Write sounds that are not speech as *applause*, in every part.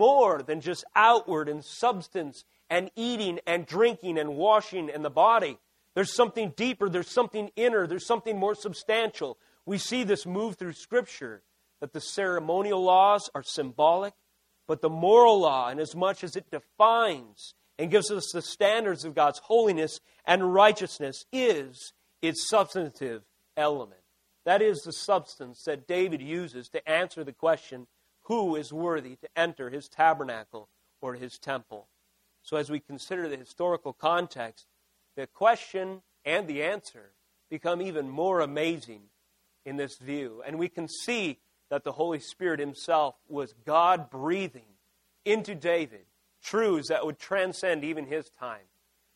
more than just outward and substance and eating and drinking and washing in the body. There's something deeper, there's something inner, there's something more substantial. We see this move through Scripture that the ceremonial laws are symbolic, but the moral law, in as much as it defines and gives us the standards of God's holiness and righteousness, is its substantive element. That is the substance that David uses to answer the question who is worthy to enter his tabernacle or his temple. So, as we consider the historical context, the question and the answer become even more amazing in this view. And we can see that the Holy Spirit Himself was God breathing into David truths that would transcend even his time.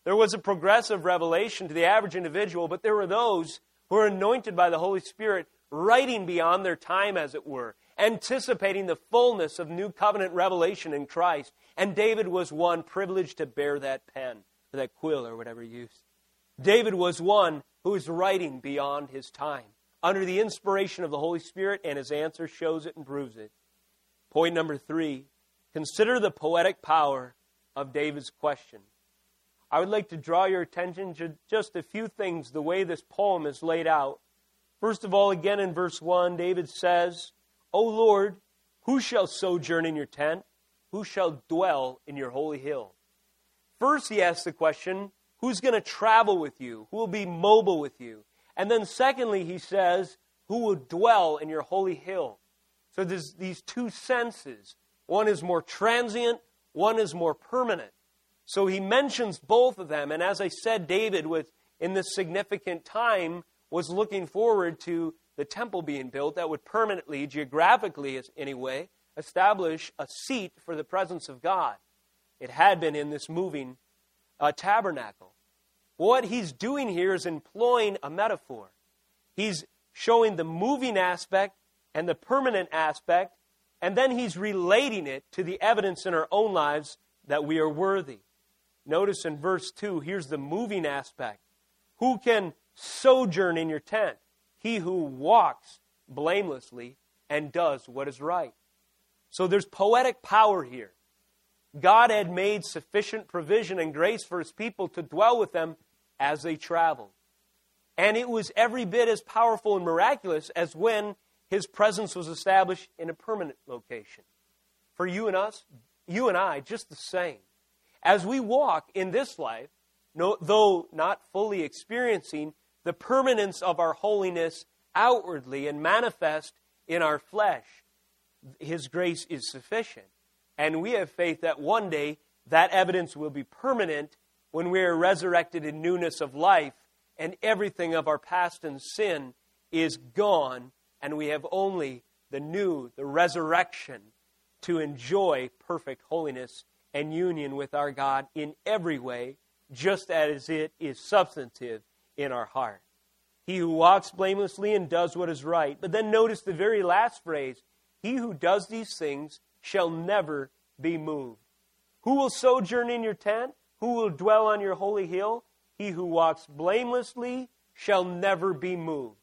There was a progressive revelation to the average individual, but there were those who were anointed by the Holy Spirit, writing beyond their time, as it were, anticipating the fullness of new covenant revelation in Christ. And David was one privileged to bear that pen, or that quill, or whatever you use. David was one who was writing beyond his time, under the inspiration of the Holy Spirit, and his answer shows it and proves it. Point number three consider the poetic power of David's question. I would like to draw your attention to just a few things, the way this poem is laid out. First of all, again in verse 1, David says, O Lord, who shall sojourn in your tent? Who shall dwell in your holy hill? First, he asks the question, who's going to travel with you? Who will be mobile with you? And then, secondly, he says, who will dwell in your holy hill? So there's these two senses. One is more transient, one is more permanent. So he mentions both of them. And as I said, David, was, in this significant time, was looking forward to the temple being built that would permanently, geographically anyway, establish a seat for the presence of God. It had been in this moving uh, tabernacle. What he's doing here is employing a metaphor. He's showing the moving aspect and the permanent aspect, and then he's relating it to the evidence in our own lives that we are worthy. Notice in verse 2, here's the moving aspect. Who can sojourn in your tent? He who walks blamelessly and does what is right. So there's poetic power here. God had made sufficient provision and grace for his people to dwell with them as they traveled. And it was every bit as powerful and miraculous as when his presence was established in a permanent location. For you and us, you and I, just the same. As we walk in this life, no, though not fully experiencing the permanence of our holiness outwardly and manifest in our flesh, His grace is sufficient. And we have faith that one day that evidence will be permanent when we are resurrected in newness of life and everything of our past and sin is gone and we have only the new, the resurrection to enjoy perfect holiness and union with our God in every way, just as it is substantive in our heart. He who walks blamelessly and does what is right. But then notice the very last phrase He who does these things shall never be moved. Who will sojourn in your tent? Who will dwell on your holy hill? He who walks blamelessly shall never be moved.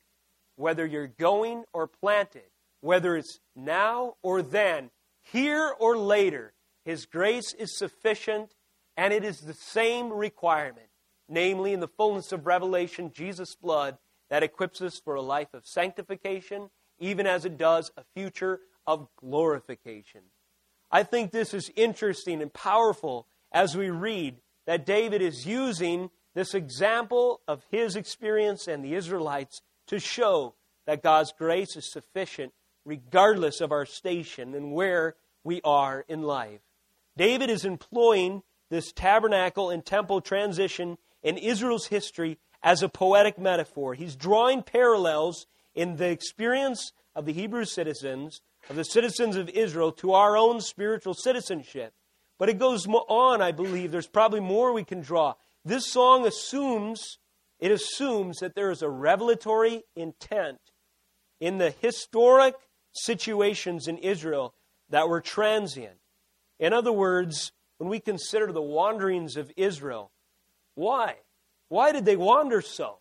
Whether you're going or planted, whether it's now or then, here or later, his grace is sufficient, and it is the same requirement, namely, in the fullness of revelation, Jesus' blood, that equips us for a life of sanctification, even as it does a future of glorification. I think this is interesting and powerful as we read that David is using this example of his experience and the Israelites to show that God's grace is sufficient regardless of our station and where we are in life. David is employing this tabernacle and temple transition in Israel's history as a poetic metaphor. He's drawing parallels in the experience of the Hebrew citizens, of the citizens of Israel, to our own spiritual citizenship. But it goes on, I believe. There's probably more we can draw. This song assumes, it assumes that there is a revelatory intent in the historic situations in Israel that were transient. In other words, when we consider the wanderings of Israel, why? Why did they wander so?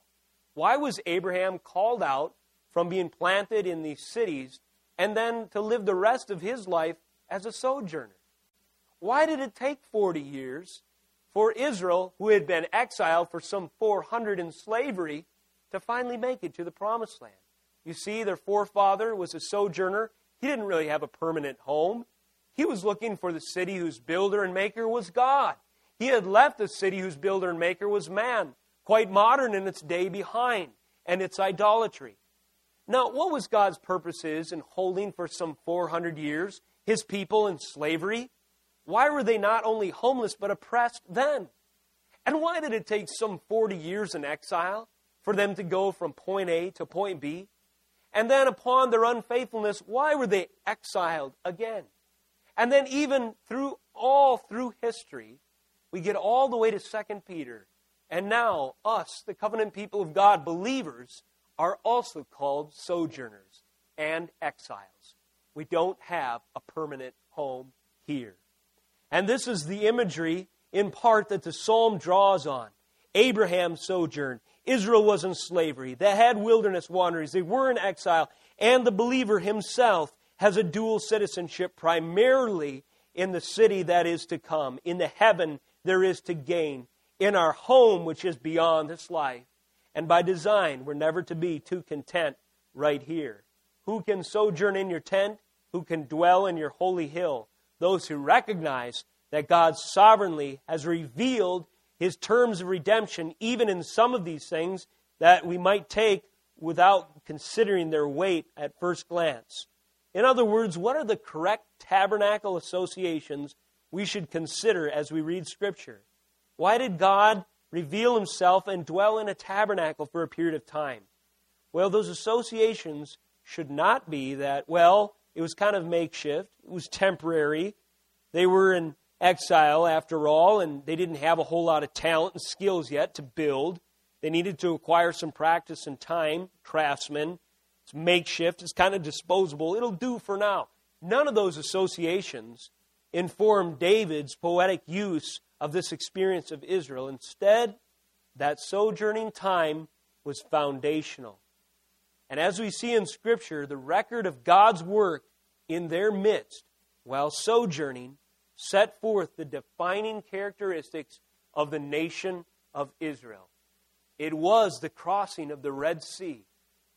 Why was Abraham called out from being planted in these cities and then to live the rest of his life as a sojourner? Why did it take 40 years for Israel, who had been exiled for some 400 in slavery, to finally make it to the promised land? You see, their forefather was a sojourner. He didn't really have a permanent home. He was looking for the city whose builder and maker was God. He had left the city whose builder and maker was man, quite modern in its day behind, and its idolatry. Now, what was God's purposes in holding for some 400 years his people in slavery? Why were they not only homeless but oppressed then? And why did it take some 40 years in exile for them to go from point A to point B? And then, upon their unfaithfulness, why were they exiled again? And then, even through all through history, we get all the way to 2 Peter. And now, us, the covenant people of God, believers, are also called sojourners and exiles. We don't have a permanent home here. And this is the imagery, in part, that the psalm draws on. Abraham sojourned. Israel was in slavery. They had wilderness wanderings. They were in exile. And the believer himself has a dual citizenship, primarily in the city that is to come, in the heaven there is to gain in our home, which is beyond this life. And by design, we're never to be too content right here. Who can sojourn in your tent? Who can dwell in your holy hill? Those who recognize that God sovereignly has revealed his terms of redemption, even in some of these things that we might take without considering their weight at first glance. In other words, what are the correct tabernacle associations we should consider as we read Scripture. Why did God reveal himself and dwell in a tabernacle for a period of time? Well, those associations should not be that, well, it was kind of makeshift, it was temporary. They were in exile after all, and they didn't have a whole lot of talent and skills yet to build. They needed to acquire some practice and time, craftsmen. It's makeshift, it's kind of disposable. It'll do for now. None of those associations inform David's poetic use of this experience of Israel. Instead, that sojourning time was foundational. And as we see in Scripture, the record of God's work in their midst while sojourning set forth the defining characteristics of the nation of Israel. It was the crossing of the Red Sea.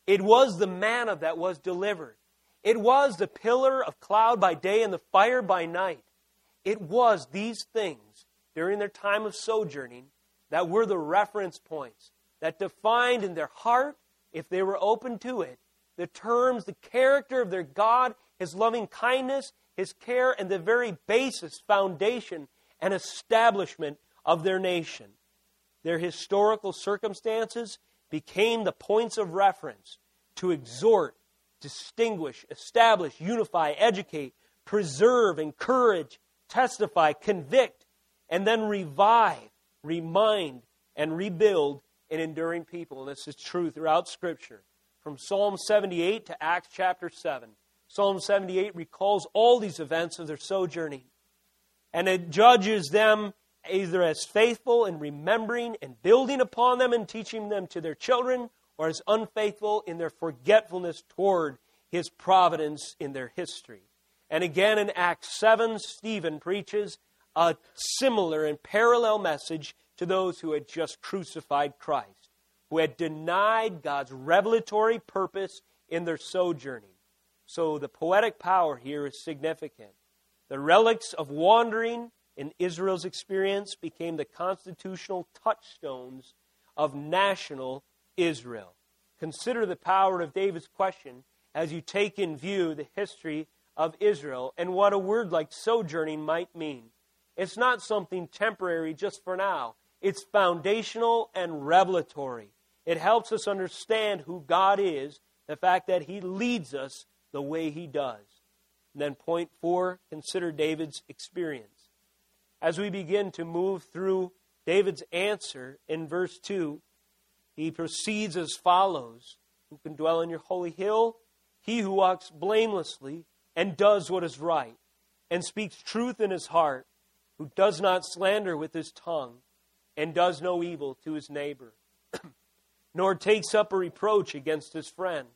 It was the manna that was delivered. It was the pillar of cloud by day and the fire by night. It was these things during their time of sojourning that were the reference points that defined in their heart, if they were open to it, the terms, the character of their God, His loving kindness, His care, and the very basis, foundation, and establishment of their nation. Their historical circumstances became the points of reference to exhort distinguish, establish, unify, educate, preserve, encourage, testify, convict, and then revive, remind, and rebuild an enduring people. And this is true throughout Scripture. From Psalm 78 to Acts chapter 7. Psalm 78 recalls all these events of their sojourning. And it judges them either as faithful in remembering and building upon them and teaching them to their children, or as unfaithful in their forgetfulness toward his providence in their history. And again in Acts 7, Stephen preaches a similar and parallel message to those who had just crucified Christ, who had denied God's revelatory purpose in their sojourning. So the poetic power here is significant. The relics of wandering in Israel's experience became the constitutional touchstones of national Israel. Consider the power of David's question as you take in view the history of Israel and what a word like sojourning might mean. It's not something temporary just for now, it's foundational and revelatory. It helps us understand who God is, the fact that He leads us the way He does. And then, point four, consider David's experience. As we begin to move through David's answer in verse 2, he proceeds as follows Who can dwell in your holy hill? He who walks blamelessly and does what is right, and speaks truth in his heart, who does not slander with his tongue, and does no evil to his neighbor, *clears throat* nor takes up a reproach against his friend,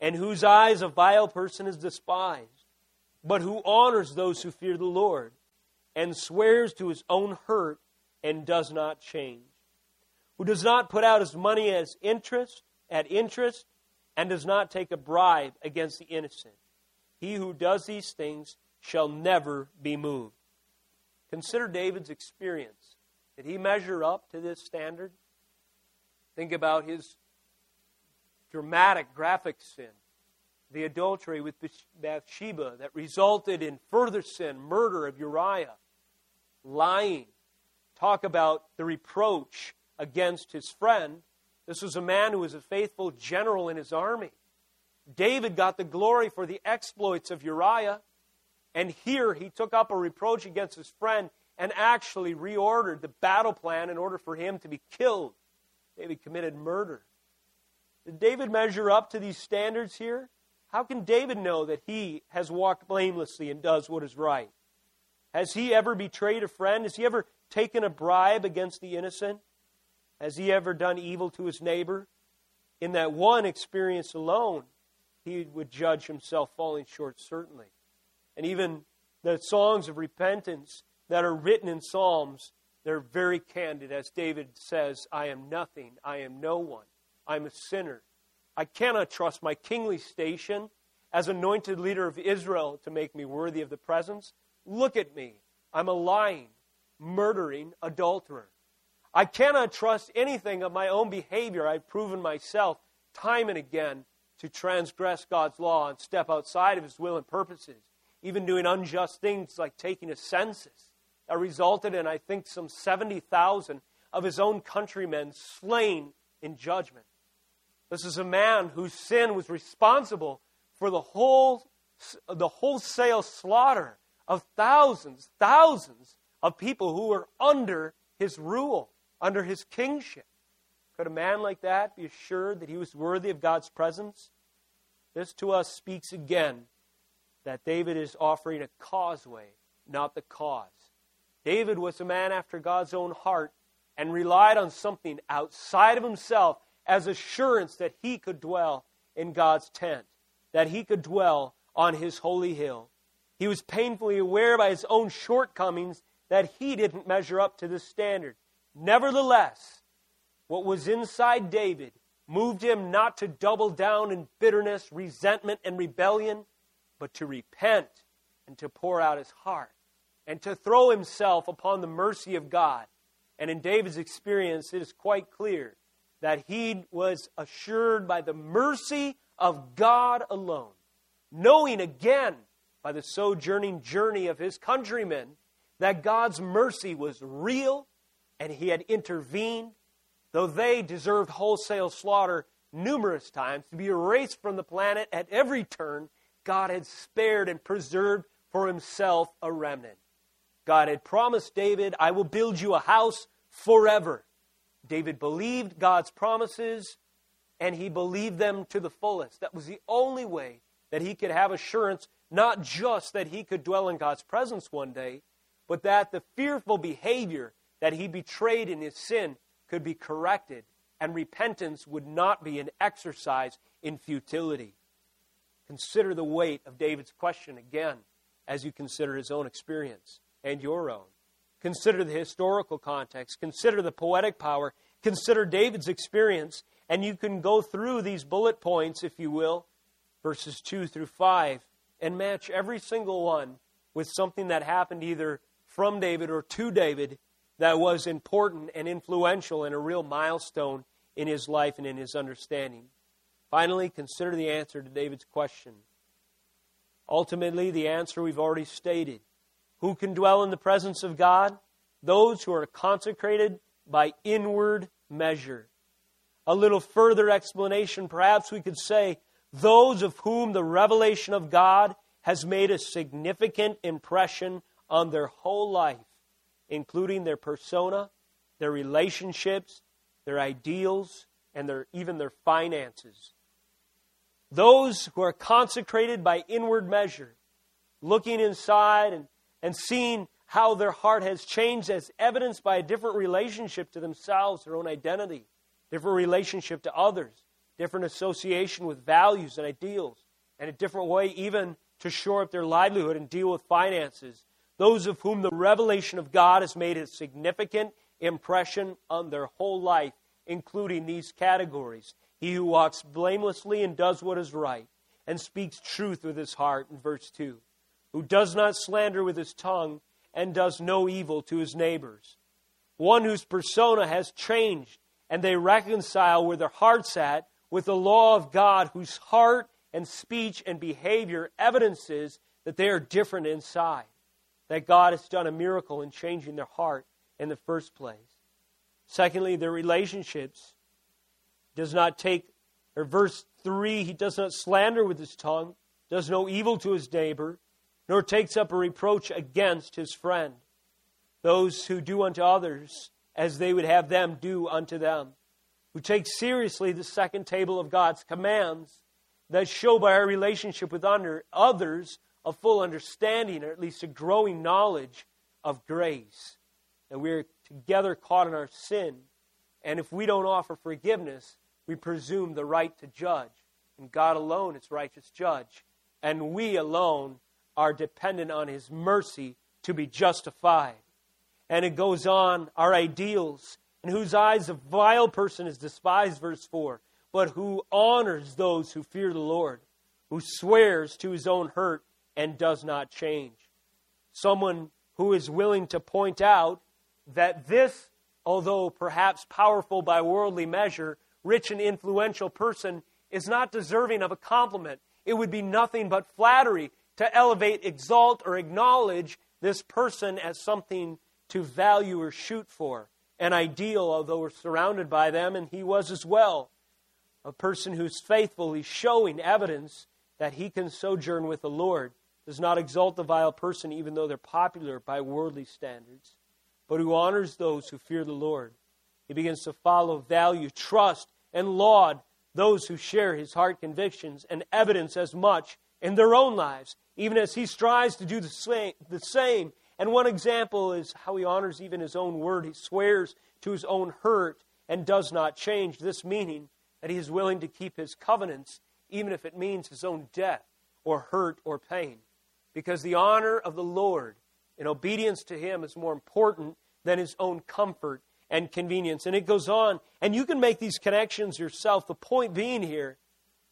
and whose eyes a vile person is despised, but who honors those who fear the Lord, and swears to his own hurt and does not change, who does not put out his money as interest at interest and does not take a bribe against the innocent. He who does these things shall never be moved. Consider David's experience. Did he measure up to this standard? Think about his dramatic, graphic sin, the adultery with Bathsheba that resulted in further sin, murder of Uriah, lying. Talk about the reproach against his friend. This was a man who was a faithful general in his army. David got the glory for the exploits of Uriah. And here he took up a reproach against his friend and actually reordered the battle plan in order for him to be killed. David committed murder. Did David measure up to these standards here? How can David know that he has walked blamelessly and does what is right? Has he ever betrayed a friend? Has he ever taken a bribe against the innocent? Has he ever done evil to his neighbor? In that one experience alone, he would judge himself falling short, certainly. And even the songs of repentance that are written in Psalms, they're very candid. As David says, I am nothing, I am no one, I'm a sinner. I cannot trust my kingly station as anointed leader of Israel to make me worthy of the presence. Look at me. I'm a lying, murdering adulterer. I cannot trust anything of my own behavior. I've proven myself time and again to transgress God's law and step outside of His will and purposes, even doing unjust things like taking a census that resulted in, I think, some 70,000 of his own countrymen slain in judgment. This is a man whose sin was responsible for the whole the wholesale slaughter of thousands, thousands of people who were under his rule, under his kingship. Could a man like that be assured that he was worthy of God's presence? This to us speaks again that David is offering a causeway, not the cause. David was a man after God's own heart and relied on something outside of himself as assurance that he could dwell in God's tent, that he could dwell on his holy hill. He was painfully aware by his own shortcomings that he didn't measure up to this standard. Nevertheless, what was inside David moved him not to double down in bitterness, resentment, and rebellion, but to repent and to pour out his heart and to throw himself upon the mercy of God. And in David's experience, it is quite clear that he was assured by the mercy of God alone, knowing again by the sojourning journey of his countrymen that God's mercy was real and he had intervened, though they deserved wholesale slaughter numerous times to be erased from the planet at every turn, God had spared and preserved for himself a remnant. God had promised David, I will build you a house forever. David believed God's promises and he believed them to the fullest. That was the only way that he could have assurance, not just that he could dwell in God's presence one day, but that the fearful behavior that he betrayed in his sin could be corrected, and repentance would not be an exercise in futility. Consider the weight of David's question again as you consider his own experience and your own. Consider the historical context, consider the poetic power, consider David's experience, and you can go through these bullet points, if you will, verses 2 through 5, and match every single one with something that happened either from David or to David that was important and influential and a real milestone in his life and in his understanding. Finally, consider the answer to David's question. Ultimately, the answer we've already stated who can dwell in the presence of God? Those who are consecrated by inward measure. A little further explanation, perhaps we could say, those of whom the revelation of God has made a significant impression on their whole life, including their persona, their relationships, their ideals, and their, even their finances. Those who are consecrated by inward measure, looking inside and and seeing how their heart has changed as evidenced by a different relationship to themselves, their own identity, different relationship to others, different association with values and ideals, and a different way even to shore up their livelihood and deal with finances. Those of whom the revelation of God has made a significant impression on their whole life, including these categories. He who walks blamelessly and does what is right, and speaks truth with his heart, in verse 2, who does not slander with his tongue, and does no evil to his neighbors. One whose persona has changed, and they reconcile where their heart's at with the law of God, whose heart and speech and behavior evidences that they are different inside, that God has done a miracle in changing their heart in the first place. Secondly, their relationships does not take, or verse 3, he does not slander with his tongue, does no evil to his neighbor, nor takes up a reproach against his friend. Those who do unto others as they would have them do unto them, who take seriously the second table of God's commands that show by our relationship with others a full understanding, or at least a growing knowledge of grace. That we're together caught in our sin. And if we don't offer forgiveness, we presume the right to judge. And God alone is righteous judge. And we alone are dependent on His mercy to be justified. And it goes on, our ideals, in whose eyes a vile person is despised, verse 4 but who honors those who fear the Lord, who swears to his own hurt and does not change. Someone who is willing to point out that this, although perhaps powerful by worldly measure, rich and influential person is not deserving of a compliment. It would be nothing but flattery to elevate, exalt, or acknowledge this person as something to value or shoot for, an ideal, although we're surrounded by them, and he was as well a person who's faithfully showing evidence that he can sojourn with the Lord does not exalt the vile person, even though they're popular by worldly standards, but who honors those who fear the Lord. He begins to follow, value, trust, and laud those who share his heart convictions and evidence as much in their own lives, even as he strives to do the same. And one example is how he honors even his own word. He swears to his own hurt and does not change this meaning that he is willing to keep his covenants, even if it means his own death or hurt or pain. Because the honor of the Lord and obedience to him is more important than his own comfort and convenience. And it goes on, and you can make these connections yourself. The point being here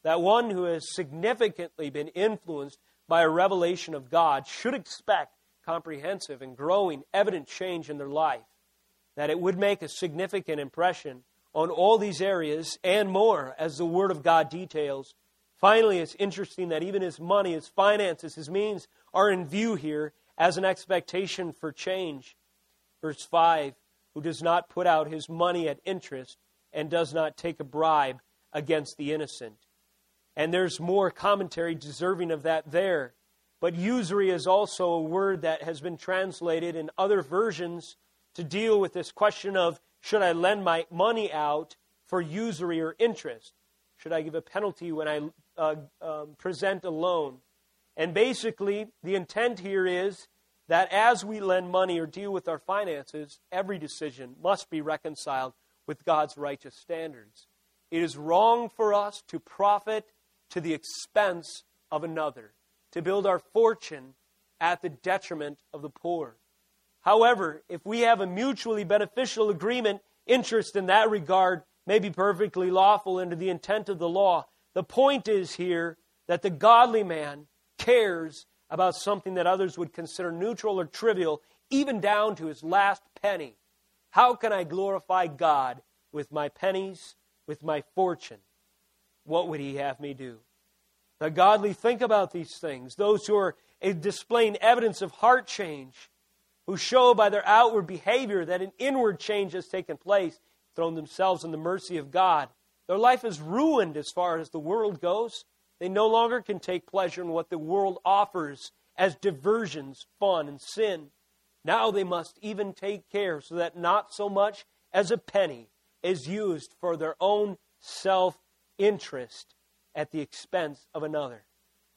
that one who has significantly been influenced by a revelation of God should expect comprehensive and growing, evident change in their life. That it would make a significant impression on all these areas and more as the Word of God details. Finally, it's interesting that even his money, his finances, his means are in view here as an expectation for change. Verse 5 Who does not put out his money at interest and does not take a bribe against the innocent. And there's more commentary deserving of that there. But usury is also a word that has been translated in other versions to deal with this question of should I lend my money out for usury or interest? Should I give a penalty when I uh, um, present a loan? And basically, the intent here is that as we lend money or deal with our finances, every decision must be reconciled with God's righteous standards. It is wrong for us to profit to the expense of another, to build our fortune at the detriment of the poor. However, if we have a mutually beneficial agreement, interest in that regard may be perfectly lawful under the intent of the law. The point is here that the godly man cares about something that others would consider neutral or trivial, even down to his last penny. How can I glorify God with my pennies, with my fortune? What would he have me do? The godly think about these things. Those who are eh, displaying evidence of heart change who show by their outward behavior that an inward change has taken place, thrown themselves in the mercy of God. Their life is ruined as far as the world goes. They no longer can take pleasure in what the world offers as diversions, fun, and sin. Now they must even take care so that not so much as a penny is used for their own self interest at the expense of another.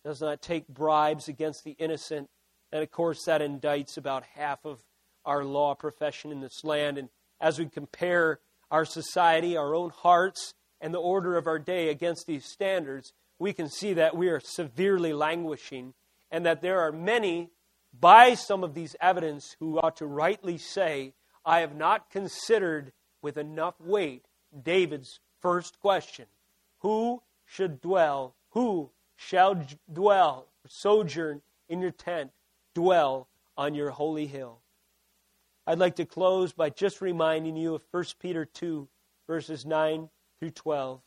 Does not take bribes against the innocent and of course, that indicts about half of our law profession in this land. And as we compare our society, our own hearts, and the order of our day against these standards, we can see that we are severely languishing and that there are many by some of these evidence who ought to rightly say, I have not considered with enough weight David's first question Who should dwell, who shall dwell, sojourn in your tent, dwell on your holy hill? I'd like to close by just reminding you of 1 Peter 2, verses 9 through 12.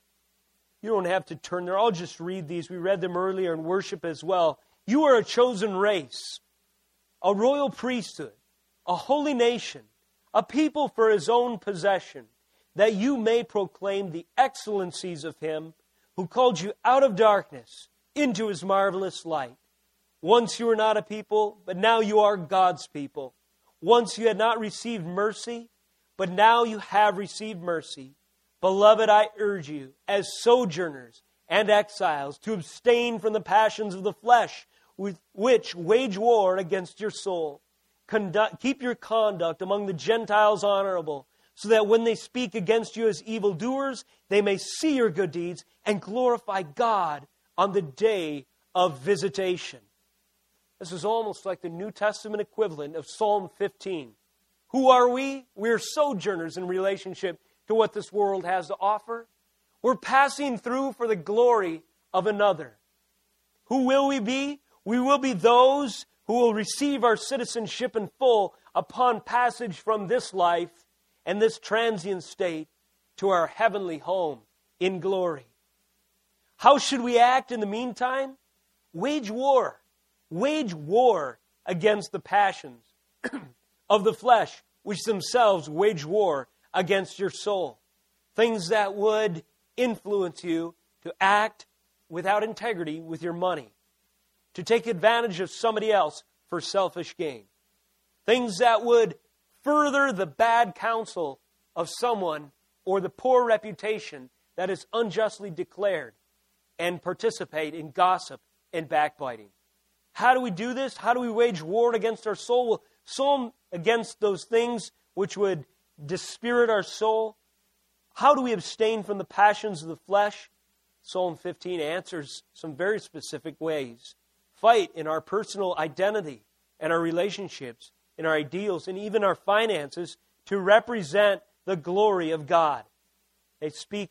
You don't have to turn there. I'll just read these. We read them earlier in worship as well. You are a chosen race, a royal priesthood, a holy nation, a people for his own possession, that you may proclaim the excellencies of him who called you out of darkness into his marvelous light. Once you were not a people, but now you are God's people. Once you had not received mercy, but now you have received mercy. Beloved, I urge you, as sojourners and exiles, to abstain from the passions of the flesh, which wage war against your soul. Conduct, keep your conduct among the Gentiles honorable, so that when they speak against you as evildoers, they may see your good deeds and glorify God on the day of visitation. This is almost like the New Testament equivalent of Psalm 15. Who are we? We're sojourners in relationship to what this world has to offer. We're passing through for the glory of another. Who will we be? We will be those who will receive our citizenship in full upon passage from this life and this transient state to our heavenly home in glory. How should we act in the meantime? Wage war. Wage war against the passions *clears throat* of the flesh, which themselves wage war against your soul. Things that would influence you to act without integrity with your money, to take advantage of somebody else for selfish gain. Things that would further the bad counsel of someone or the poor reputation that is unjustly declared and participate in gossip and backbiting. How do we do this? How do we wage war against our soul? Well, Psalm against those things which would dispirit our soul? How do we abstain from the passions of the flesh? Psalm 15 answers some very specific ways. Fight in our personal identity and our relationships, in our ideals, and even our finances to represent the glory of God. They speak,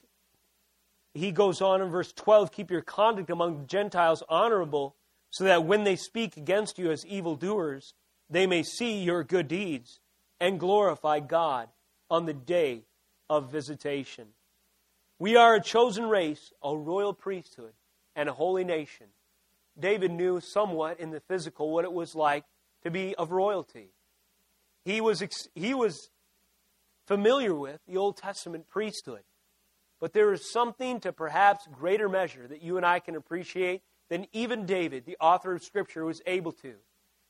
he goes on in verse 12 keep your conduct among the Gentiles honorable, so that when they speak against you as evildoers, they may see your good deeds and glorify God on the day of visitation. We are a chosen race, a royal priesthood, and a holy nation. David knew somewhat in the physical what it was like to be of royalty. He was, he was familiar with the Old Testament priesthood. But there is something to perhaps greater measure that you and I can appreciate than even David, the author of Scripture, was able to.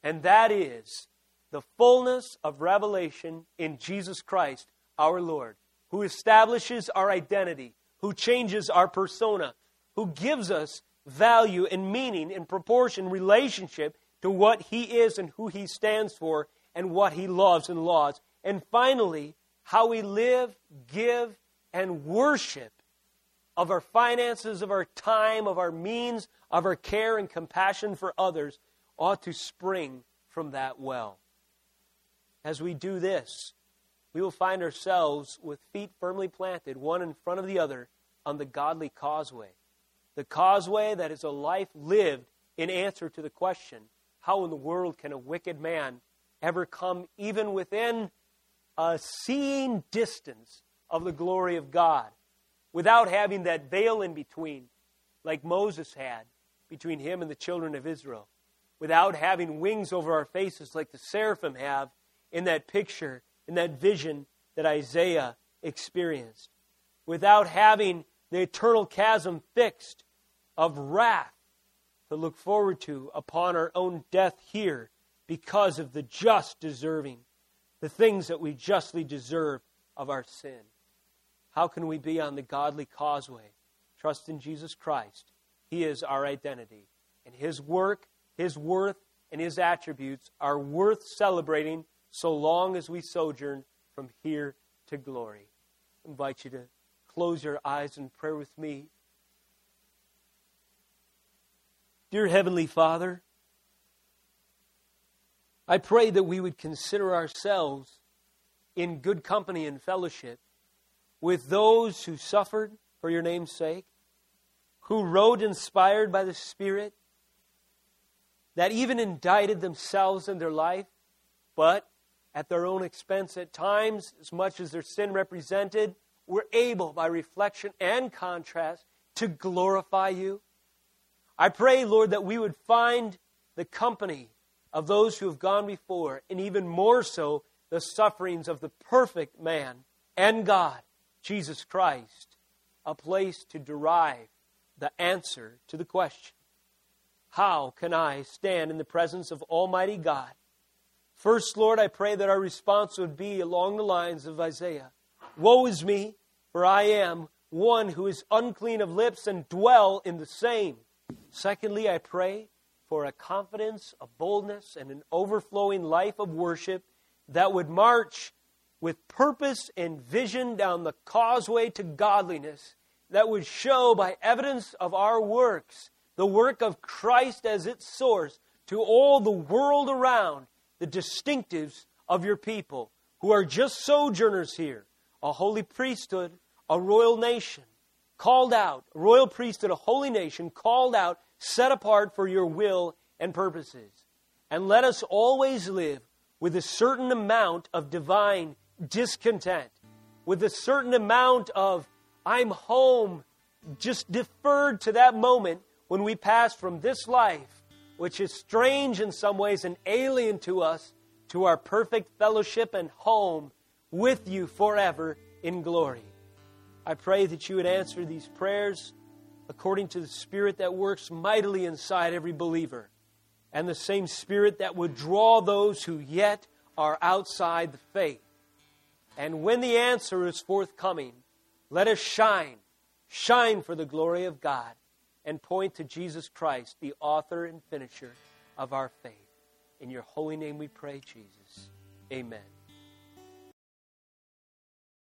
And that is the fullness of revelation in Jesus Christ, our Lord, who establishes our identity, who changes our persona, who gives us value and meaning in proportion, relationship to what He is and who He stands for and what He loves and laws. And finally, how we live, give, and worship of our finances, of our time, of our means, of our care and compassion for others ought to spring from that well. As we do this, we will find ourselves with feet firmly planted, one in front of the other, on the godly causeway. The causeway that is a life lived in answer to the question how in the world can a wicked man ever come even within a seeing distance of the glory of God without having that veil in between, like Moses had between him and the children of Israel, without having wings over our faces like the seraphim have in that picture, in that vision that Isaiah experienced, without having the eternal chasm fixed of wrath to look forward to upon our own death here because of the just deserving, the things that we justly deserve of our sin. How can we be on the godly causeway? Trust in Jesus Christ. He is our identity. And His work, His worth, and His attributes are worth celebrating so long as we sojourn from here to glory. I invite you to close your eyes in prayer with me. Dear Heavenly Father, I pray that we would consider ourselves in good company and fellowship with those who suffered for your name's sake, who wrote inspired by the Spirit, that even indicted themselves in their life, but at their own expense at times, as much as their sin represented, were able, by reflection and contrast, to glorify you. I pray, Lord, that we would find the company of those who have gone before, and even more so, the sufferings of the perfect man and God, Jesus Christ, a place to derive the answer to the question How can I stand in the presence of Almighty God? First, Lord, I pray that our response would be along the lines of Isaiah Woe is me, for I am one who is unclean of lips and dwell in the same. Secondly, I pray for a confidence, a boldness, and an overflowing life of worship that would march with purpose and vision down the causeway to godliness, that would show by evidence of our works the work of Christ as its source to all the world around the distinctives of your people who are just sojourners here, a holy priesthood, a royal nation, called out, a royal priesthood, a holy nation, called out, set apart for your will and purposes. And let us always live with a certain amount of divine discontent, with a certain amount of, I'm home, just deferred to that moment when we pass from this life which is strange in some ways and alien to us, to our perfect fellowship and home with you forever in glory. I pray that you would answer these prayers according to the Spirit that works mightily inside every believer, and the same Spirit that would draw those who yet are outside the faith. And when the answer is forthcoming, let us shine, shine for the glory of God and point to Jesus Christ, the author and finisher of our faith. In your holy name we pray, Jesus. Amen.